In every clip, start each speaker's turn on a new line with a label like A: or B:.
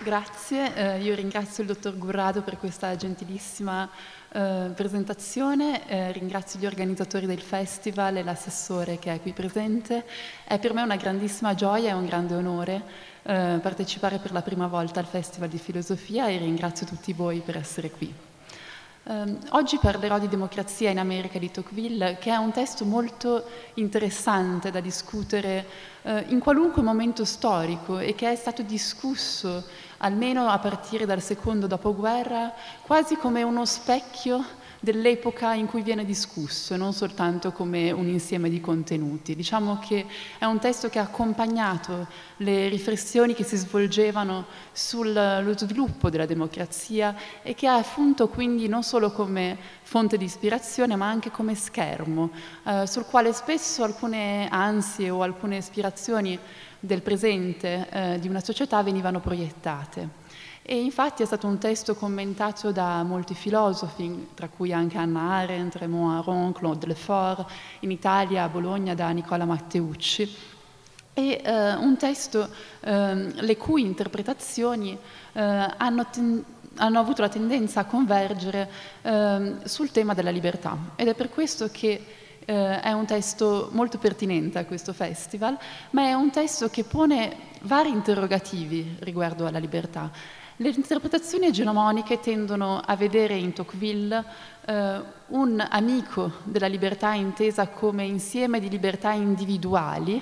A: Grazie, eh, io ringrazio il dottor Gurrado per questa gentilissima eh, presentazione, eh, ringrazio gli organizzatori del festival e l'assessore che è qui presente. È per me una grandissima gioia e un grande onore eh, partecipare per la prima volta al Festival di Filosofia e ringrazio tutti voi per essere qui. Um, oggi parlerò di Democrazia in America di Tocqueville, che è un testo molto interessante da discutere uh, in qualunque momento storico e che è stato discusso almeno a partire dal secondo dopoguerra quasi come uno specchio dell'epoca in cui viene discusso non soltanto come un insieme di contenuti. Diciamo che è un testo che ha accompagnato le riflessioni che si svolgevano sullo sviluppo della democrazia e che ha appunto quindi non solo come fonte di ispirazione ma anche come schermo eh, sul quale spesso alcune ansie o alcune ispirazioni del presente eh, di una società venivano proiettate. E infatti è stato un testo commentato da molti filosofi, tra cui anche Anna Arendt, Raymond Aron, Claude Lefort, in Italia a Bologna da Nicola Matteucci. E eh, un testo eh, le cui interpretazioni eh, hanno, ten- hanno, avuto la tendenza a convergere ehm, sul tema della libertà. Ed è per questo che eh, è un testo molto pertinente a questo festival, ma è un testo che pone vari interrogativi riguardo alla libertà. Le interpretazioni egemoniche tendono a vedere in Tocqueville eh, un amico della libertà intesa come insieme di libertà individuali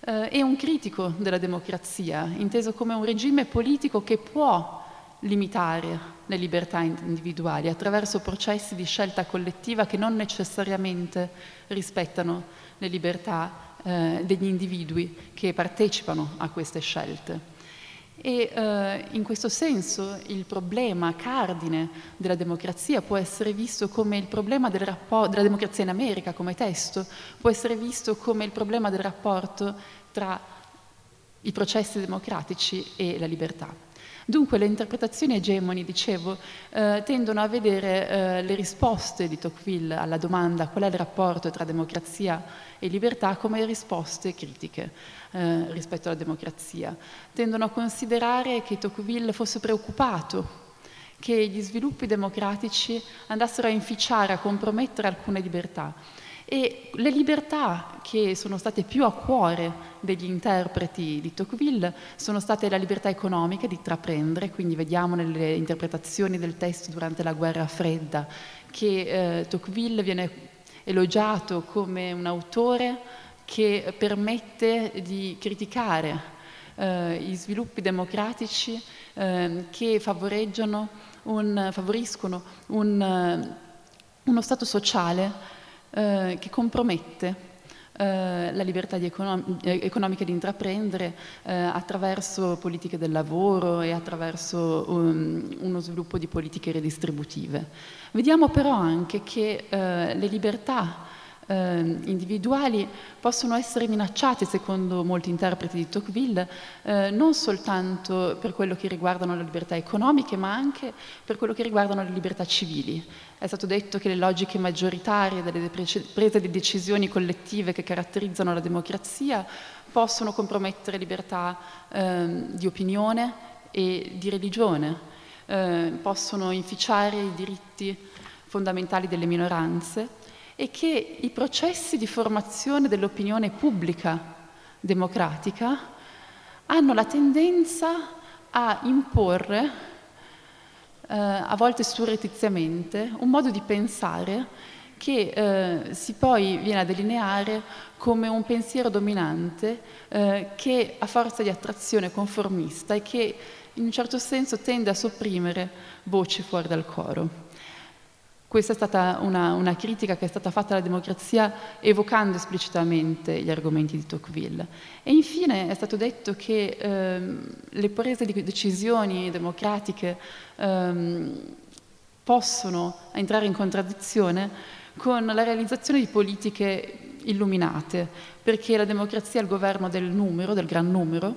A: eh, e un critico della democrazia, inteso come un regime politico che può limitare le libertà individuali attraverso processi di scelta collettiva che non necessariamente rispettano le libertà eh, degli individui che partecipano a queste scelte. E eh, in questo senso il problema cardine della democrazia può essere visto come il problema del rapporto, della democrazia in America come testo, può essere visto come il problema del rapporto tra i processi democratici e la libertà. Dunque le interpretazioni egemoni, dicevo, eh, tendono a vedere eh, le risposte di Tocqueville alla domanda qual è il rapporto tra democrazia e libertà come risposte critiche eh, rispetto alla democrazia. Tendono a considerare che Tocqueville fosse preoccupato che gli sviluppi democratici andassero a inficiare, a compromettere alcune libertà e le libertà che sono state più a cuore degli interpreti di Tocqueville sono state la libertà economica di intraprendere, quindi vediamo nelle interpretazioni del testo durante la guerra fredda che eh, Tocqueville viene elogiato come un autore che permette di criticare eh, gli sviluppi democratici eh, che un, favoriscono un, eh, uno Stato sociale eh, che compromette eh, la libertà di econom- eh, economica di intraprendere eh, attraverso politiche del lavoro e attraverso um, uno sviluppo di politiche redistributive. Vediamo però anche che le libertà eh, individuali possono essere minacciate, secondo molti interpreti di Tocqueville, eh, non soltanto per quello che riguardano le libertà economiche, ma anche per quello che riguardano le libertà civili. È stato detto che le logiche maggioritarie delle prese di decisioni collettive che caratterizzano la democrazia possono compromettere libertà eh, di opinione e di religione, eh, possono inficiare i diritti fondamentali delle minoranze e che i processi di formazione dell'opinione pubblica democratica hanno la tendenza a imporre, eh, a volte surrettiziamente, un modo di pensare che eh, si poi viene a delineare come un pensiero dominante eh, che a forza di attrazione conformista e che in un certo senso tende a sopprimere voci fuori dal coro. Questa è stata una, una, critica che è stata fatta alla democrazia evocando esplicitamente gli argomenti di Tocqueville. E infine è stato detto che ehm, le prese di decisioni democratiche ehm, possono entrare in contraddizione con la realizzazione di politiche illuminate, perché la democrazia è il governo del numero, del gran numero,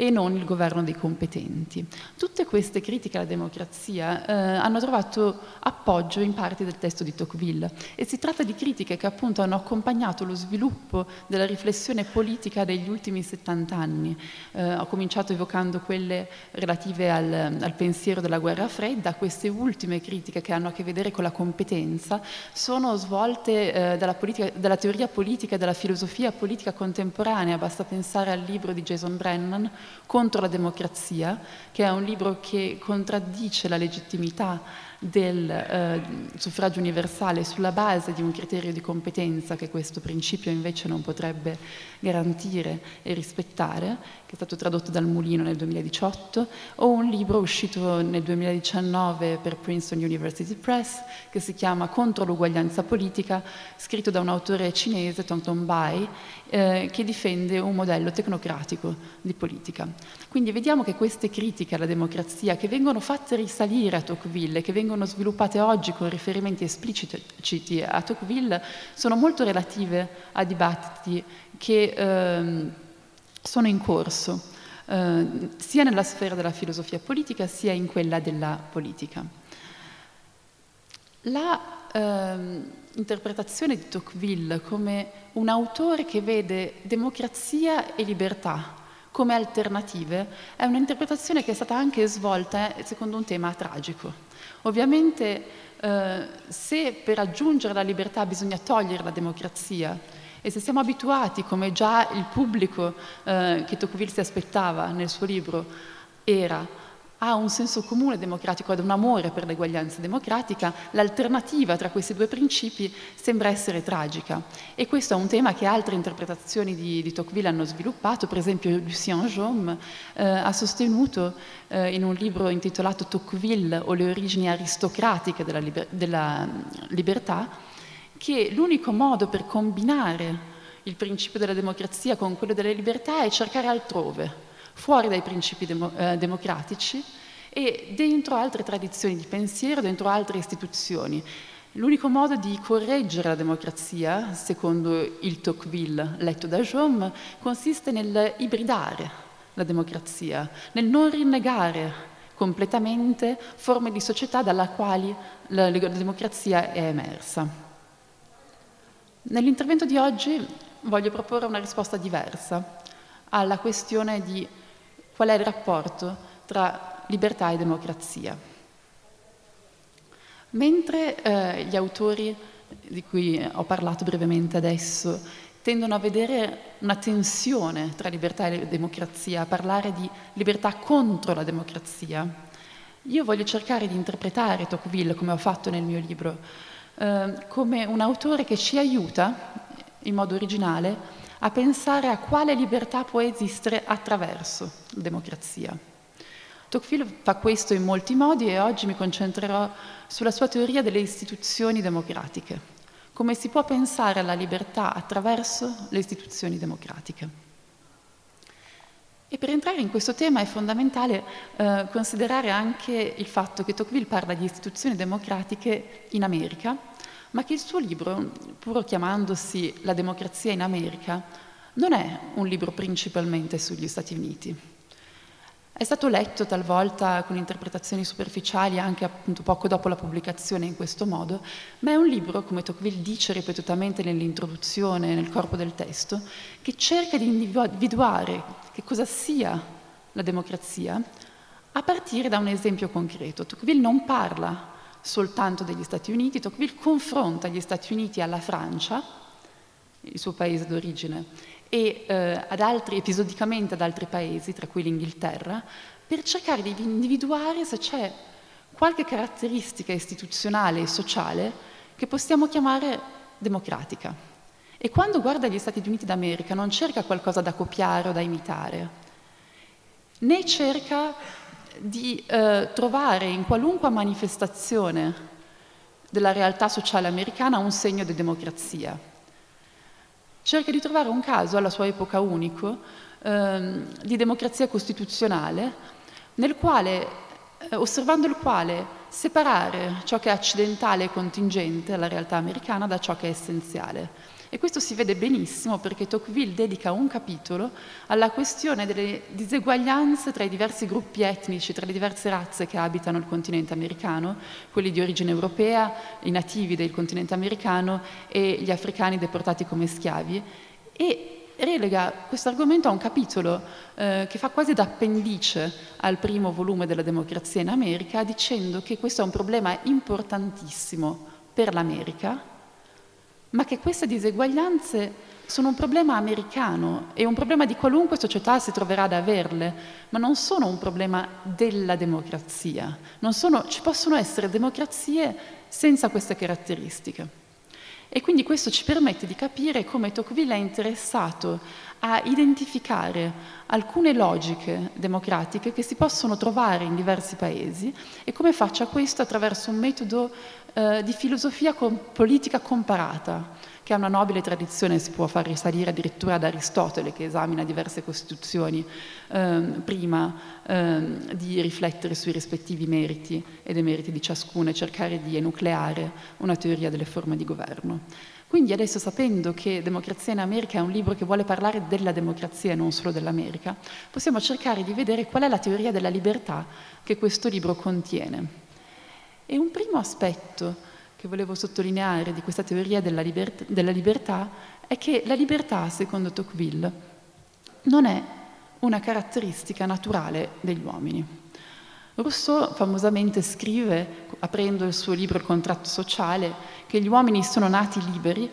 A: e non il governo dei competenti. Tutte queste critiche alla democrazia eh, hanno trovato appoggio in parte del testo di Tocqueville e si tratta di critiche che appunto hanno accompagnato lo sviluppo della riflessione politica degli ultimi 70 anni. Eh, ho cominciato evocando quelle relative al, al pensiero della guerra fredda, queste ultime critiche che hanno a che vedere con la competenza sono svolte eh, dalla, politica, dalla teoria politica e dalla filosofia politica contemporanea, basta pensare al libro di Jason Brennan contro la democrazia, che è un libro che contraddice la legittimità del eh, suffragio universale sulla base di un criterio di competenza che questo principio invece non potrebbe garantire e rispettare, che è stato tradotto dal Mulino nel 2018, o un libro uscito nel 2019 per Princeton University Press che si chiama Contro l'uguaglianza politica, scritto da un autore cinese, Tong Tong Bai, eh, che difende un modello tecnocratico di politica. Quindi vediamo che queste critiche alla democrazia, che vengono fatte risalire a Tocqueville, che vengono sviluppate oggi con riferimenti espliciti a Tocqueville, sono molto relative a dibattiti che eh, sono in corso, eh, sia nella sfera della filosofia politica, sia in quella della politica. La eh, interpretazione di Tocqueville come un autore che vede democrazia e libertà come alternative è un'interpretazione che è stata anche svolta eh, secondo un tema tragico. Ovviamente eh, se per raggiungere la libertà bisogna togliere la democrazia e se siamo abituati, come già il pubblico eh, che Tocqueville si aspettava nel suo libro era, ha un senso comune democratico, ad un amore per l'eguaglianza democratica, l'alternativa tra questi due principi sembra essere tragica. E questo è un tema che altre interpretazioni di, di Tocqueville hanno sviluppato, per esempio Lucien Jaume eh, ha sostenuto eh, in un libro intitolato Tocqueville o le origini aristocratiche della, liber- della mm, libertà, che l'unico modo per combinare il principio della democrazia con quello della libertà è cercare altrove, fuori dai principi demo, eh, democratici e dentro altre tradizioni di pensiero, dentro altre istituzioni. L'unico modo di correggere la democrazia, secondo il Tocqueville letto da Jaume, consiste nel ibridare la democrazia, nel non rinnegare completamente forme di società dalla quali la, la democrazia è emersa. Nell'intervento di oggi voglio proporre una risposta diversa alla questione di qual è il rapporto tra libertà e democrazia. Mentre eh, gli autori di cui ho parlato brevemente adesso tendono a vedere una tensione tra libertà e democrazia, a parlare di libertà contro la democrazia, io voglio cercare di interpretare Tocqueville, come ho fatto nel mio libro, eh, come un autore che ci aiuta, in modo originale, a pensare a quale libertà può esistere attraverso la democrazia. Tocqueville fa questo in molti modi e oggi mi concentrerò sulla sua teoria delle istituzioni democratiche, come si può pensare alla libertà attraverso le istituzioni democratiche. E per entrare in questo tema è fondamentale eh, considerare anche il fatto che Tocqueville parla di istituzioni democratiche in America ma che il suo libro, pur chiamandosi La democrazia in America, non è un libro principalmente sugli Stati Uniti. È stato letto talvolta con interpretazioni superficiali anche appunto poco dopo la pubblicazione in questo modo, ma è un libro, come Tocqueville dice ripetutamente nell'introduzione, nel corpo del testo, che cerca di individuare che cosa sia la democrazia a partire da un esempio concreto. Tocqueville non parla soltanto degli Stati Uniti, Tocqueville confronta gli Stati Uniti alla Francia, il suo paese d'origine, e eh, ad altri, episodicamente ad altri paesi, tra cui l'Inghilterra, per cercare di individuare se c'è qualche caratteristica istituzionale e sociale che possiamo chiamare democratica. E quando guarda gli Stati Uniti d'America non cerca qualcosa da copiare o da imitare, né cerca di eh, trovare in qualunque manifestazione della realtà sociale americana un segno di democrazia. Cerca di trovare un caso alla sua epoca unico eh, di democrazia costituzionale nel quale, eh, osservando il quale, separare ciò che è accidentale e contingente alla realtà americana da ciò che è essenziale. E questo si vede benissimo perché Tocqueville dedica un capitolo alla questione delle diseguaglianze tra i diversi gruppi etnici, tra le diverse razze che abitano il continente americano, quelli di origine europea, i nativi del continente americano e gli africani deportati come schiavi. E relega questo argomento a un capitolo eh, che fa quasi da appendice al primo volume della democrazia in America, dicendo che questo è un problema importantissimo per l'America ma che queste diseguaglianze sono un problema americano e un problema di qualunque società si troverà ad averle, ma non sono un problema della democrazia. Sono, ci possono essere democrazie senza queste caratteristiche. E quindi questo ci permette di capire come Tocqueville è interessato a identificare alcune logiche democratiche che si possono trovare in diversi paesi e come faccia questo attraverso un metodo eh, di filosofia com- politica comparata, che ha una nobile tradizione, si può far risalire addirittura ad Aristotele, che esamina diverse costituzioni eh, prima eh, di riflettere sui rispettivi meriti e demeriti di ciascuno e cercare di enucleare una teoria delle forme di governo. Quindi adesso sapendo che Democrazia in America è un libro che vuole parlare della democrazia e non solo dell'America, possiamo cercare di vedere qual è la teoria della libertà che questo libro contiene. E un primo aspetto che volevo sottolineare di questa teoria della, libert- della libertà è che la libertà, secondo Tocqueville, non è una caratteristica naturale degli uomini. Rousseau famosamente scrive, aprendo il suo libro Il contratto sociale, che gli uomini sono nati liberi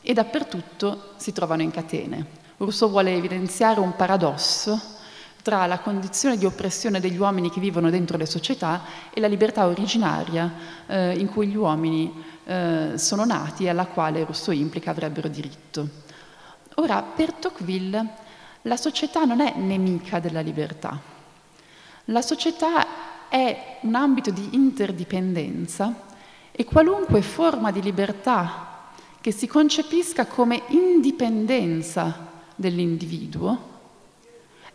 A: e dappertutto si trovano in catene. Rousseau vuole evidenziare un paradosso tra la condizione di oppressione degli uomini che vivono dentro le società e la libertà originaria eh, in cui gli uomini eh, sono nati e alla quale Rousseau implica avrebbero diritto. Ora, per Tocqueville la società non è nemica della libertà. La società è un ambito di interdipendenza e qualunque forma di libertà che si concepisca come indipendenza dell'individuo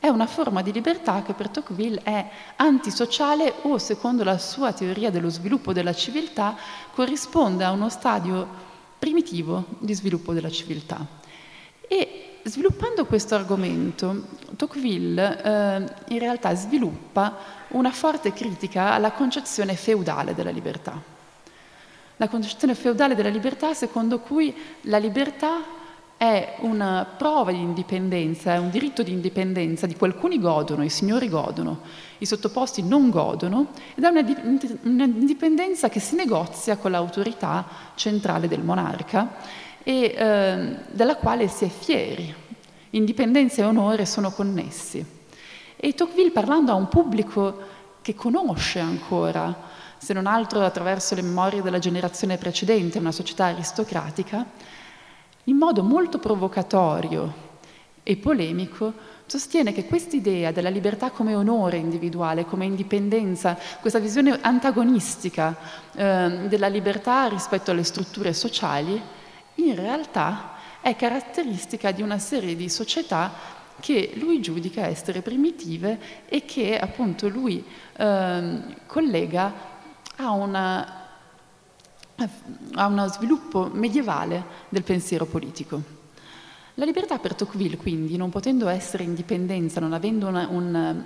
A: è una forma di libertà che per Tocqueville è antisociale o, secondo la sua teoria dello sviluppo della civiltà, corrisponde a uno stadio primitivo di sviluppo della civiltà. E sviluppando questo argomento, Tocqueville eh, in realtà sviluppa una forte critica alla concezione feudale della libertà. La concezione feudale della libertà secondo cui la libertà è una prova di indipendenza, è un diritto di indipendenza di cui alcuni godono, i signori godono, i sottoposti non godono, ed è un'indipendenza che si negozia con l'autorità centrale del monarca e eh, della quale si è fieri. Indipendenza e onore sono connessi. E Tocqueville, parlando a un pubblico che conosce ancora, se non altro attraverso le memorie della generazione precedente, una società aristocratica, in modo molto provocatorio e polemico, sostiene che quest'idea della libertà come onore individuale, come indipendenza, questa visione antagonistica eh, della libertà rispetto alle strutture sociali, in realtà è caratteristica di una serie di società che lui giudica essere primitive e che appunto lui eh, collega a una a uno sviluppo medievale del pensiero politico. La libertà per Tocqueville, quindi, non potendo essere indipendenza, non avendo una, un,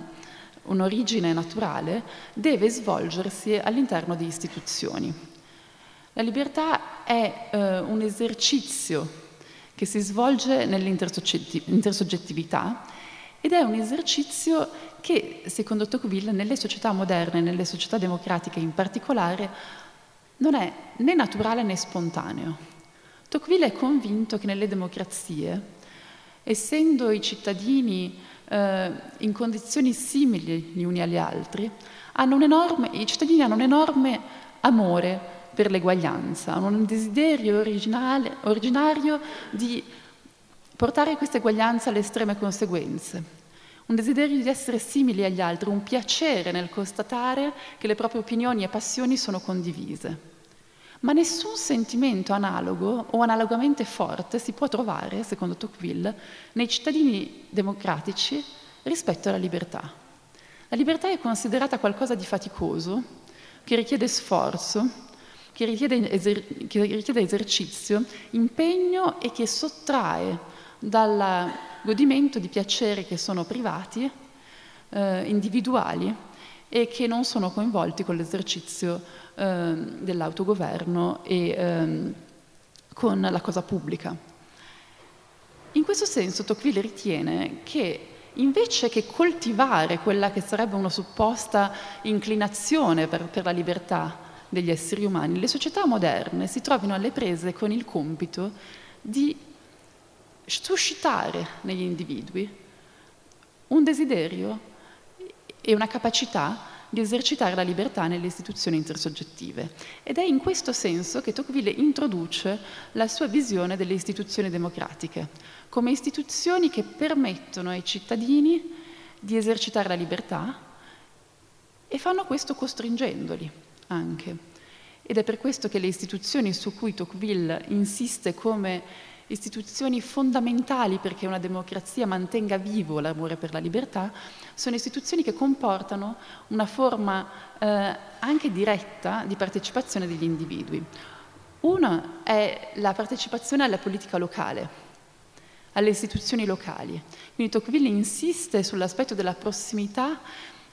A: un'origine naturale, deve svolgersi all'interno di istituzioni. La libertà è eh, un esercizio che si svolge nell'intersoggettività ed è un esercizio che, secondo Tocqueville, nelle società moderne, nelle società democratiche in particolare, non è né naturale né spontaneo. Tocqueville è convinto che nelle democrazie, essendo i cittadini eh, in condizioni simili gli uni agli altri, enorme, i cittadini hanno un enorme amore per l'eguaglianza, hanno un desiderio originario di portare questa eguaglianza alle estreme conseguenze, un desiderio di essere simili agli altri, un piacere nel constatare che le proprie opinioni e passioni sono condivise. Ma nessun sentimento analogo o analogamente forte si può trovare, secondo Tocqueville, nei cittadini democratici rispetto alla libertà. La libertà è considerata qualcosa di faticoso, che richiede sforzo, che richiede, eser- che richiede esercizio, impegno e che sottrae dal godimento di piaceri che sono privati, eh, individuali e che non sono coinvolti con l'esercizio eh, dell'autogoverno e eh, con la cosa pubblica. In questo senso Tocqueville ritiene che invece che coltivare quella che sarebbe una supposta inclinazione per, per la libertà degli esseri umani, le società moderne si trovino alle prese con il compito di suscitare negli individui un desiderio e una capacità di esercitare la libertà nelle istituzioni intersoggettive. Ed è in questo senso che Tocqueville introduce la sua visione delle istituzioni democratiche, come istituzioni che permettono ai cittadini di esercitare la libertà e fanno questo costringendoli anche. Ed è per questo che le istituzioni su cui Tocqueville insiste come istituzioni fondamentali perché una democrazia mantenga vivo l'amore per la libertà, sono istituzioni che comportano una forma eh, anche diretta di partecipazione degli individui. Una è la partecipazione alla politica locale, alle istituzioni locali. Quindi Tocqueville insiste sull'aspetto della prossimità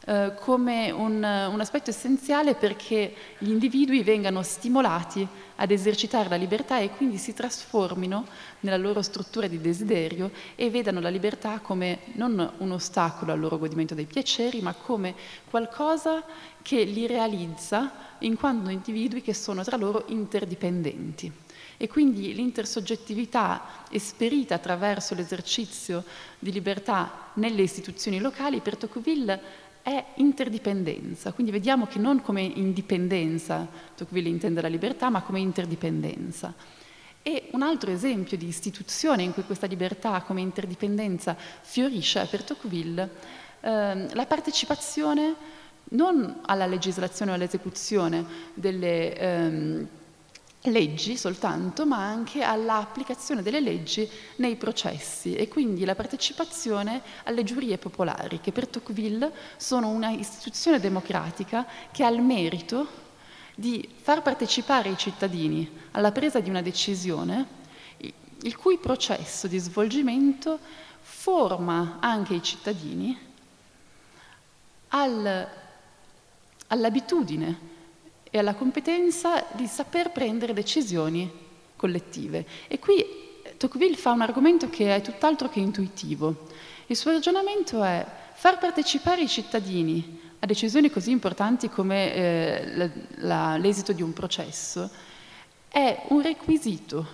A: eh, come un, un, aspetto essenziale perché gli individui vengano stimolati ad esercitare la libertà e quindi si trasformino nella loro struttura di desiderio e vedano la libertà come non un ostacolo al loro godimento dei piaceri, ma come qualcosa che li realizza in quanto individui che sono tra loro interdipendenti. E quindi l'intersoggettività esperita attraverso l'esercizio di libertà nelle istituzioni locali per Tocqueville è interdipendenza, quindi vediamo che non come indipendenza Tocqueville intende la libertà, ma come interdipendenza. E un altro esempio di istituzione in cui questa libertà come interdipendenza fiorisce è per Tocqueville ehm, la partecipazione non alla legislazione o all'esecuzione delle ehm, leggi soltanto, ma anche all'applicazione delle leggi nei processi e quindi la partecipazione alle giurie popolari, che per Tocqueville sono una istituzione democratica che ha il merito di far partecipare i cittadini alla presa di una decisione il cui processo di svolgimento forma anche i cittadini al, all'abitudine e alla competenza di saper prendere decisioni collettive. E qui Tocqueville fa un argomento che è tutt'altro che intuitivo. Il suo ragionamento è far partecipare i cittadini a decisioni così importanti come eh, la, la, l'esito di un processo è un requisito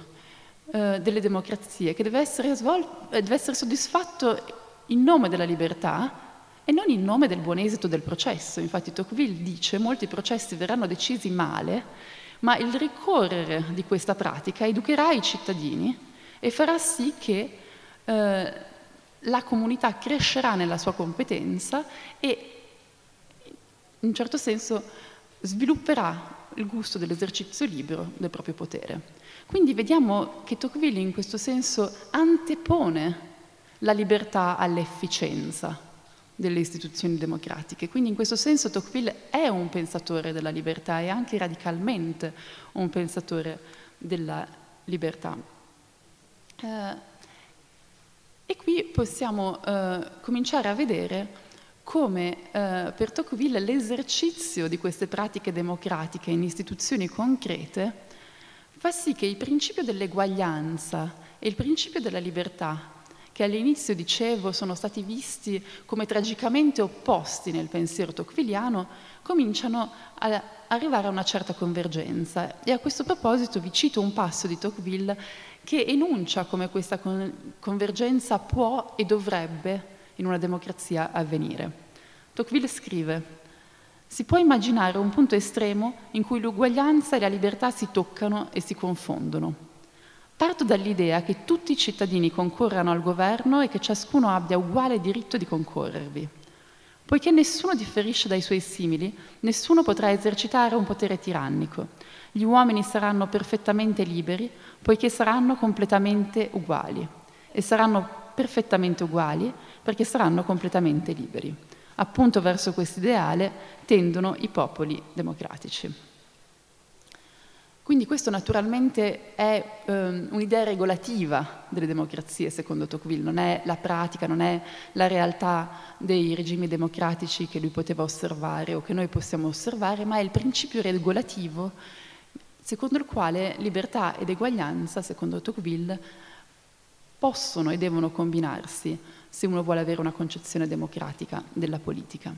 A: eh, delle democrazie che deve essere, svol- deve essere soddisfatto in nome della libertà e non in nome del buon esito del processo. Infatti Tocqueville dice molti processi verranno decisi male, ma il ricorrere di questa pratica educherà i cittadini e farà sì che eh, la comunità crescerà nella sua competenza e in un certo senso svilupperà il gusto dell'esercizio libero del proprio potere. Quindi vediamo che Tocqueville in questo senso antepone la libertà all'efficienza delle istituzioni democratiche. Quindi in questo senso Tocqueville è un pensatore della libertà e anche radicalmente un pensatore della libertà. Eh, e qui possiamo eh, cominciare a vedere come eh, per Tocqueville l'esercizio di queste pratiche democratiche in istituzioni concrete fa sì che il principio dell'eguaglianza e il principio della libertà che all'inizio dicevo sono stati visti come tragicamente opposti nel pensiero tocqueviliano, cominciano a arrivare a una certa convergenza. E a questo proposito vi cito un passo di Tocqueville che enuncia come questa convergenza può e dovrebbe in una democrazia avvenire. Tocqueville scrive si può immaginare un punto estremo in cui l'uguaglianza e la libertà si toccano e si confondono. Parto dall'idea che tutti i cittadini concorrano al governo e che ciascuno abbia uguale diritto di concorrervi. Poiché nessuno differisce dai suoi simili, nessuno potrà esercitare un potere tirannico. Gli uomini saranno perfettamente liberi, poiché saranno completamente uguali. E saranno perfettamente uguali perché saranno completamente liberi. Appunto verso questo ideale tendono i popoli democratici. Quindi questo naturalmente è um, un'idea regolativa delle democrazie, secondo Tocqueville, non è la pratica, non è la realtà dei regimi democratici che lui poteva osservare o che noi possiamo osservare, ma è il principio regolativo secondo il quale libertà ed eguaglianza, secondo Tocqueville, possono e devono combinarsi se uno vuole avere una concezione democratica della politica.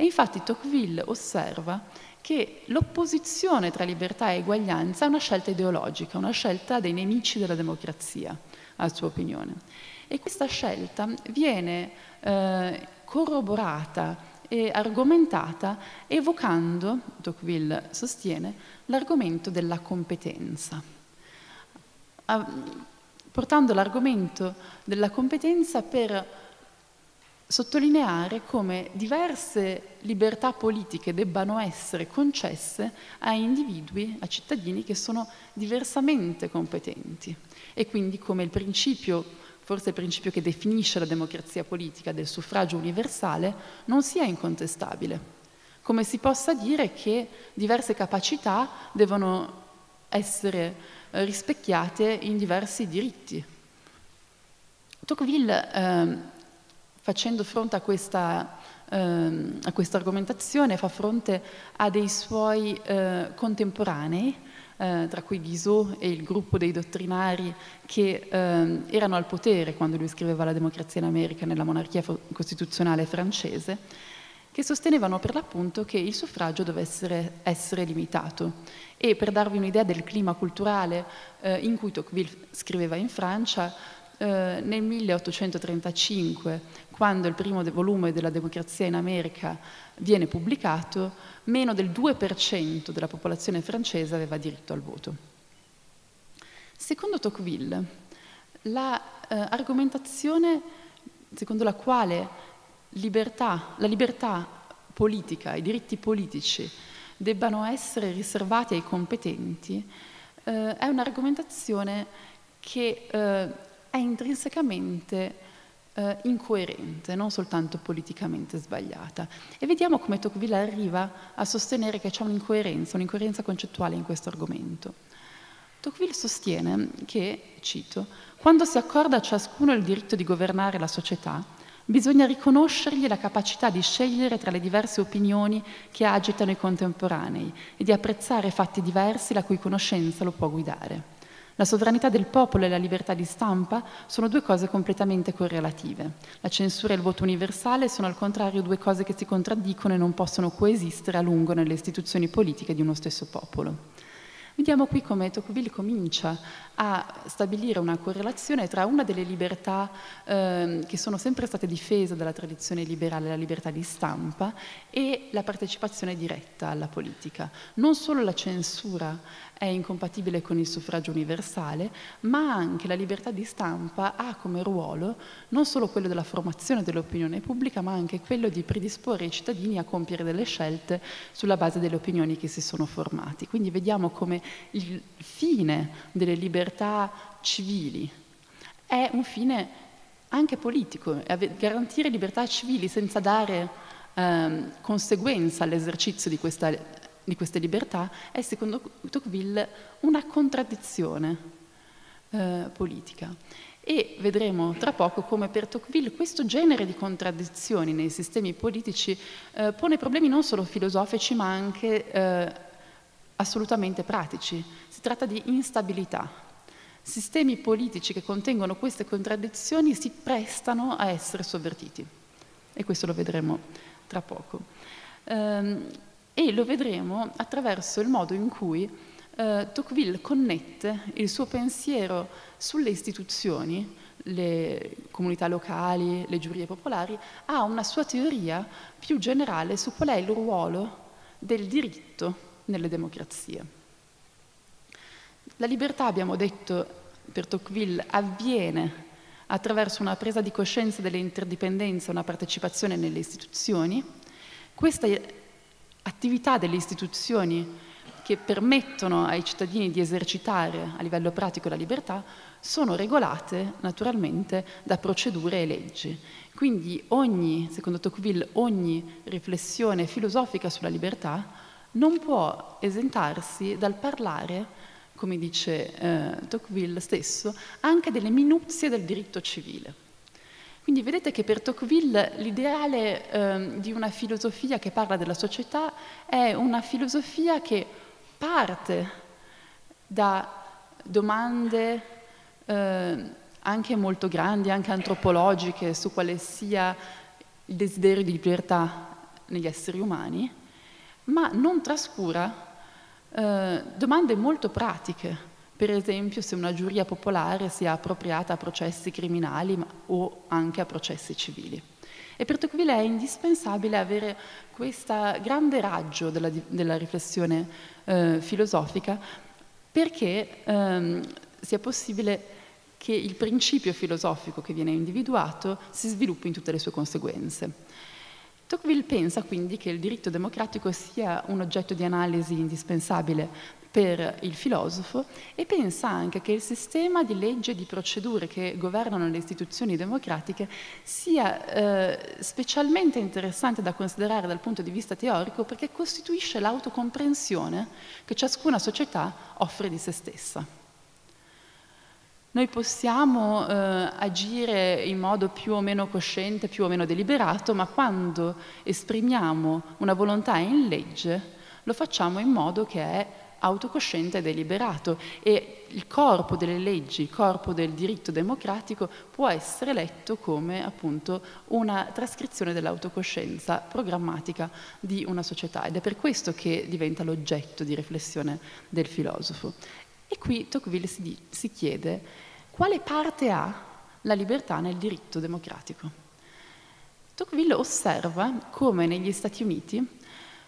A: E infatti Tocqueville osserva che l'opposizione tra libertà e eguaglianza è una scelta ideologica, una scelta dei nemici della democrazia, a sua opinione. E questa scelta viene eh, corroborata e argomentata evocando, Tocqueville sostiene, l'argomento della competenza, portando l'argomento della competenza per sottolineare come diverse libertà politiche debbano essere concesse a individui, a cittadini che sono diversamente competenti e quindi come il principio, forse il principio che definisce la democrazia politica del suffragio universale, non sia incontestabile. Come si possa dire che diverse capacità devono essere eh, rispecchiate in diversi diritti. Tocqueville eh, facendo fronte a questa, ehm, a questa argomentazione, fa fronte a dei suoi eh, contemporanei, eh, tra cui Guizot e il gruppo dei dottrinari che eh, erano al potere quando lui scriveva La democrazia in America nella monarchia costituzionale francese, che sostenevano per l'appunto che il suffragio dovesse essere limitato. E per darvi un'idea del clima culturale eh, in cui Tocqueville scriveva in Francia, eh, nel 1835, quando il primo volume della democrazia in America viene pubblicato, meno del 2% della popolazione francese aveva diritto al voto. Secondo Tocqueville, l'argomentazione la, eh, secondo la quale libertà, la libertà politica, i diritti politici debbano essere riservati ai competenti, eh, è un'argomentazione che eh, è intrinsecamente eh, incoerente, non soltanto politicamente sbagliata. E vediamo come Tocqueville arriva a sostenere che c'è un'incoerenza, un'incoerenza concettuale in questo argomento. Tocqueville sostiene che, cito, quando si accorda a ciascuno il diritto di governare la società, bisogna riconoscergli la capacità di scegliere tra le diverse opinioni che agitano i contemporanei e di apprezzare fatti diversi la cui conoscenza lo può guidare. La sovranità del popolo e la libertà di stampa sono due cose completamente correlative. La censura e il voto universale sono al contrario due cose che si contraddicono e non possono coesistere a lungo nelle istituzioni politiche di uno stesso popolo. Vediamo qui come Tocqueville comincia a stabilire una correlazione tra una delle libertà eh, che sono sempre state difese dalla tradizione liberale, la libertà di stampa, e la partecipazione diretta alla politica. Non solo la censura è incompatibile con il suffragio universale, ma anche la libertà di stampa ha come ruolo non solo quello della formazione dell'opinione pubblica, ma anche quello di predisporre i cittadini a compiere delle scelte sulla base delle opinioni che si sono formati. Quindi vediamo come il fine delle libertà civili è un fine anche politico, garantire libertà civili senza dare ehm, conseguenza all'esercizio di questa di queste libertà è secondo Tocqueville una contraddizione eh, politica. E vedremo tra poco come per Tocqueville questo genere di contraddizioni nei sistemi politici eh, pone problemi non solo filosofici ma anche eh, assolutamente pratici. Si tratta di instabilità. Sistemi politici che contengono queste contraddizioni si prestano a essere sovvertiti e questo lo vedremo tra poco. Um, e lo vedremo attraverso il modo in cui eh, Tocqueville connette il suo pensiero sulle istituzioni, le comunità locali, le giurie popolari, a una sua teoria più generale su qual è il ruolo del diritto nelle democrazie. La libertà, abbiamo detto, per Tocqueville avviene attraverso una presa di coscienza delle interdipendenze, una partecipazione nelle istituzioni. Questa attività delle istituzioni che permettono ai cittadini di esercitare a livello pratico la libertà sono regolate naturalmente da procedure e leggi. Quindi ogni, secondo Tocqueville, ogni riflessione filosofica sulla libertà non può esentarsi dal parlare, come dice eh, Tocqueville stesso, anche delle minuzie del diritto civile. Quindi vedete che per Tocqueville l'ideale eh, di una filosofia che parla della società è una filosofia che parte da domande eh, anche molto grandi, anche antropologiche, su quale sia il desiderio di libertà negli esseri umani, ma non trascura eh, domande molto pratiche, per esempio se una giuria popolare sia appropriata a processi criminali ma, o anche a processi civili. E per Tocqueville è indispensabile avere questo grande raggio della, della riflessione eh, filosofica perché ehm, sia possibile che il principio filosofico che viene individuato si sviluppi in tutte le sue conseguenze. Tocqueville pensa quindi che il diritto democratico sia un oggetto di analisi indispensabile per il filosofo e pensa anche che il sistema di leggi e di procedure che governano le istituzioni democratiche sia eh, specialmente interessante da considerare dal punto di vista teorico perché costituisce l'autocomprensione che ciascuna società offre di se stessa. Noi possiamo eh, agire in modo più o meno cosciente, più o meno deliberato, ma quando esprimiamo una volontà in legge lo facciamo in modo che è autocosciente e deliberato e il corpo delle leggi, il corpo del diritto democratico può essere letto come appunto una trascrizione dell'autocoscienza programmatica di una società ed è per questo che diventa l'oggetto di riflessione del filosofo. E qui Tocqueville si, si chiede quale parte ha la libertà nel diritto democratico? Tocqueville osserva come negli Stati Uniti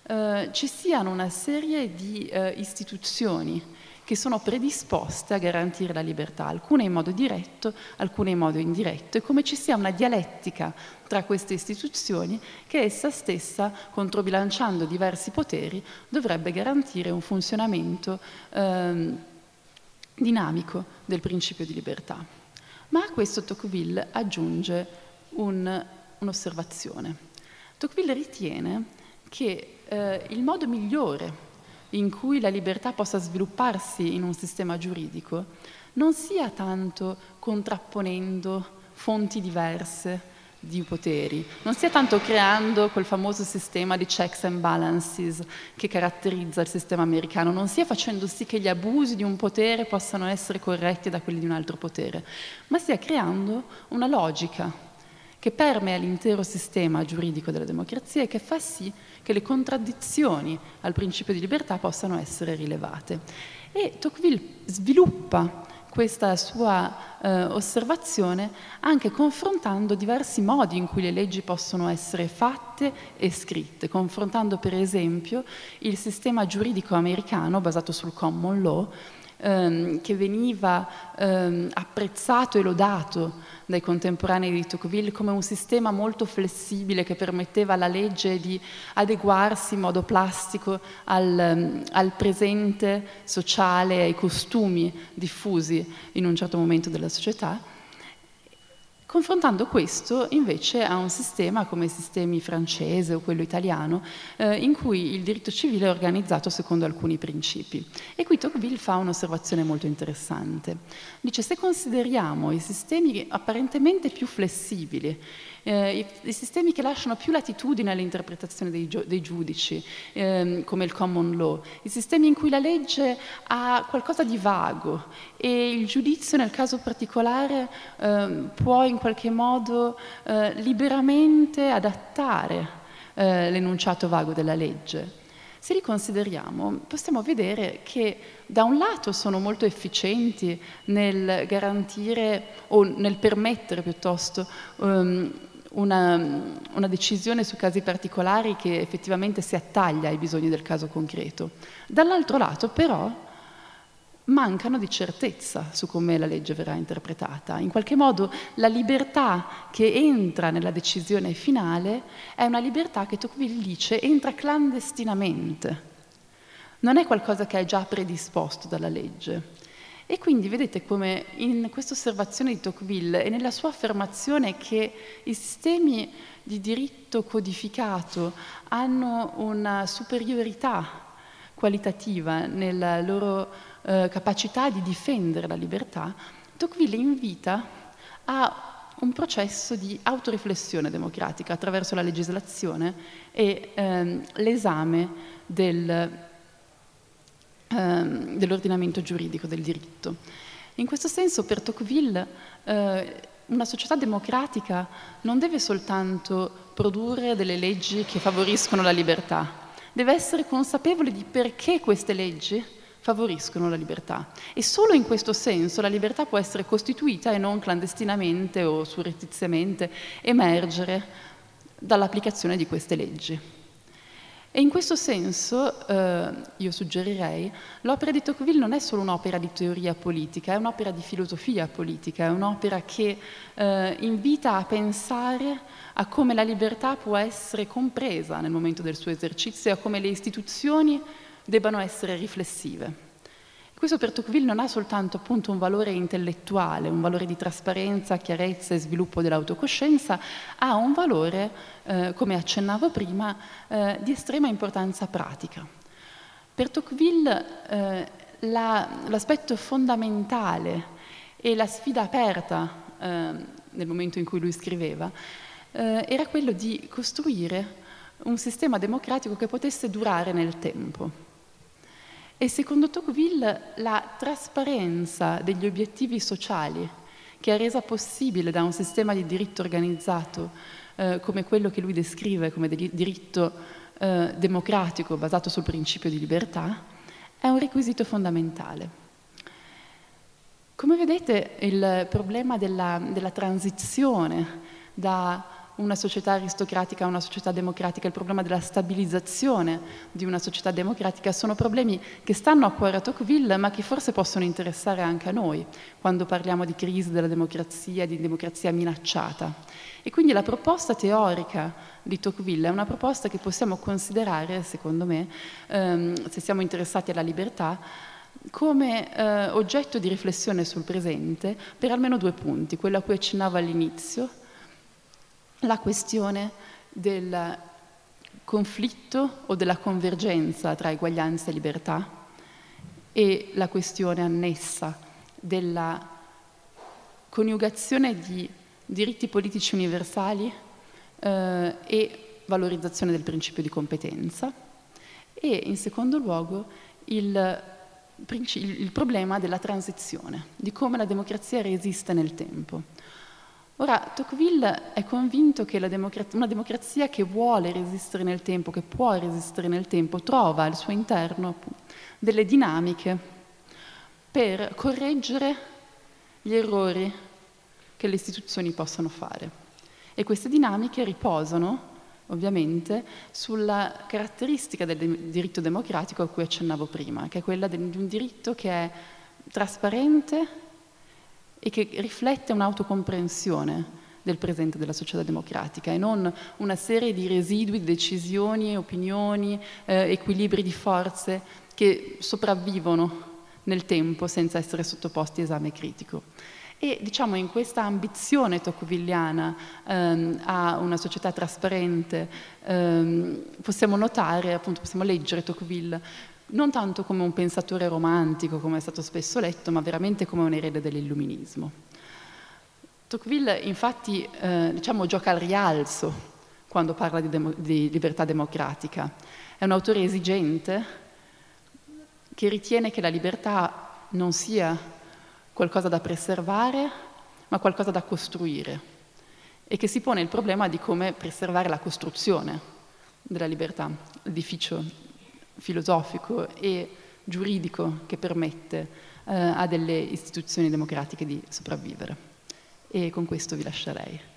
A: eh, ci siano una serie di eh, istituzioni che sono predisposte a garantire la libertà, alcune in modo diretto, alcune in modo indiretto, e come ci sia una dialettica tra queste istituzioni che essa stessa, controbilanciando diversi poteri, dovrebbe garantire un funzionamento eh, dinamico del principio di libertà. Ma a questo Tocqueville aggiunge un, un'osservazione. Tocqueville ritiene che eh, il modo migliore in cui la libertà possa svilupparsi in un sistema giuridico non sia tanto contrapponendo fonti diverse, di poteri, non stia tanto creando quel famoso sistema di checks and balances che caratterizza il sistema americano, non stia facendo sì che gli abusi di un potere possano essere corretti da quelli di un altro potere, ma stia creando una logica che permea l'intero sistema giuridico della democrazia e che fa sì che le contraddizioni al principio di libertà possano essere rilevate. E Tocqueville sviluppa questa sua eh, osservazione anche confrontando diversi modi in cui le leggi possono essere fatte e scritte, confrontando per esempio il sistema giuridico americano basato sul common law ehm, che veniva ehm, apprezzato e lodato dai contemporanei di Tocqueville come un sistema molto flessibile che permetteva alla legge di adeguarsi in modo plastico al, ehm, al presente sociale, ai costumi diffusi in un certo momento della società confrontando questo invece a un sistema come i sistemi francese o quello italiano, eh, in cui il diritto civile è organizzato secondo alcuni principi. E qui Tocqueville fa un'osservazione molto interessante. Dice, se consideriamo i sistemi apparentemente più flessibili, eh, i, i, sistemi che lasciano più latitudine all'interpretazione dei, dei giudici, ehm, come il common law, i sistemi in cui la legge ha qualcosa di vago e il giudizio nel caso particolare eh, può in qualche modo eh, liberamente adattare eh, l'enunciato vago della legge. Se li consideriamo, possiamo vedere che da un lato sono molto efficienti nel garantire o nel permettere piuttosto um, una, una, decisione su casi particolari che effettivamente si attaglia ai bisogni del caso concreto. Dall'altro lato però mancano di certezza su come la legge verrà interpretata. In qualche modo la libertà che entra nella decisione finale è una libertà che Tocqueville dice entra clandestinamente. Non è qualcosa che è già predisposto dalla legge. E quindi vedete come in questa osservazione di Tocqueville e nella sua affermazione che i sistemi di diritto codificato hanno una superiorità qualitativa nella loro eh, capacità di difendere la libertà, Tocqueville invita a un processo di autoriflessione democratica attraverso la legislazione e ehm, l'esame del, ehm, dell'ordinamento giuridico del diritto. In questo senso per Tocqueville eh, una società democratica non deve soltanto produrre delle leggi che favoriscono la libertà, deve essere consapevole di perché queste leggi favoriscono la libertà. E solo in questo senso la libertà può essere costituita e non clandestinamente o surrettiziamente emergere dall'applicazione di queste leggi. E in questo senso eh, io suggerirei, l'opera di Tocqueville non è solo un'opera di teoria politica, è un'opera di filosofia politica, è un'opera che eh, invita a pensare a come la libertà può essere compresa nel momento del suo esercizio e a come le istituzioni debbano essere riflessive. Questo per Tocqueville non ha soltanto appunto un valore intellettuale, un valore di trasparenza, chiarezza e sviluppo dell'autocoscienza, ha un valore, eh, come accennavo prima, eh, di estrema importanza pratica. Per Tocqueville eh, la, l'aspetto fondamentale e la sfida aperta eh, nel momento in cui lui scriveva eh, era quello di costruire un sistema democratico che potesse durare nel tempo. E secondo Tocqueville la trasparenza degli obiettivi sociali che è resa possibile da un sistema di diritto organizzato eh, come quello che lui descrive come diritto eh, democratico basato sul principio di libertà, è un requisito fondamentale. Come vedete il problema della, della transizione da una società aristocratica a una società democratica, il problema della stabilizzazione di una società democratica, sono problemi che stanno a cuore a Tocqueville, ma che forse possono interessare anche a noi quando parliamo di crisi della democrazia, di democrazia minacciata. E quindi la proposta teorica di Tocqueville è una proposta che possiamo considerare, secondo me, ehm, se siamo interessati alla libertà, come eh, oggetto di riflessione sul presente per almeno due punti, quello a cui accennavo all'inizio, la questione del conflitto o della convergenza tra eguaglianza e libertà e la questione annessa della coniugazione di diritti politici universali eh, e valorizzazione del principio di competenza e in secondo luogo il, il problema della transizione, di come la democrazia resiste nel tempo. Ora, Tocqueville è convinto che democrazia, una democrazia che vuole resistere nel tempo, che può resistere nel tempo, trova al suo interno delle dinamiche per correggere gli errori che le istituzioni possono fare. E queste dinamiche riposano, ovviamente, sulla caratteristica del diritto democratico a cui accennavo prima, che è quella di un diritto che è trasparente, e che riflette un'autocomprensione del presente della società democratica e non una serie di residui, decisioni, opinioni, eh, equilibri di forze che sopravvivono nel tempo senza essere sottoposti a esame critico. E diciamo in questa ambizione tocquevilliana ehm, a una società trasparente ehm, possiamo notare, appunto possiamo leggere Tocqueville non tanto come un pensatore romantico, come è stato spesso letto, ma veramente come un erede dell'illuminismo. Tocqueville infatti eh, diciamo, gioca al rialzo quando parla di, demo- di libertà democratica. È un autore esigente che ritiene che la libertà non sia qualcosa da preservare, ma qualcosa da costruire e che si pone il problema di come preservare la costruzione della libertà, l'edificio filosofico e giuridico che permette eh, a delle istituzioni democratiche di sopravvivere. E con questo vi lascerei.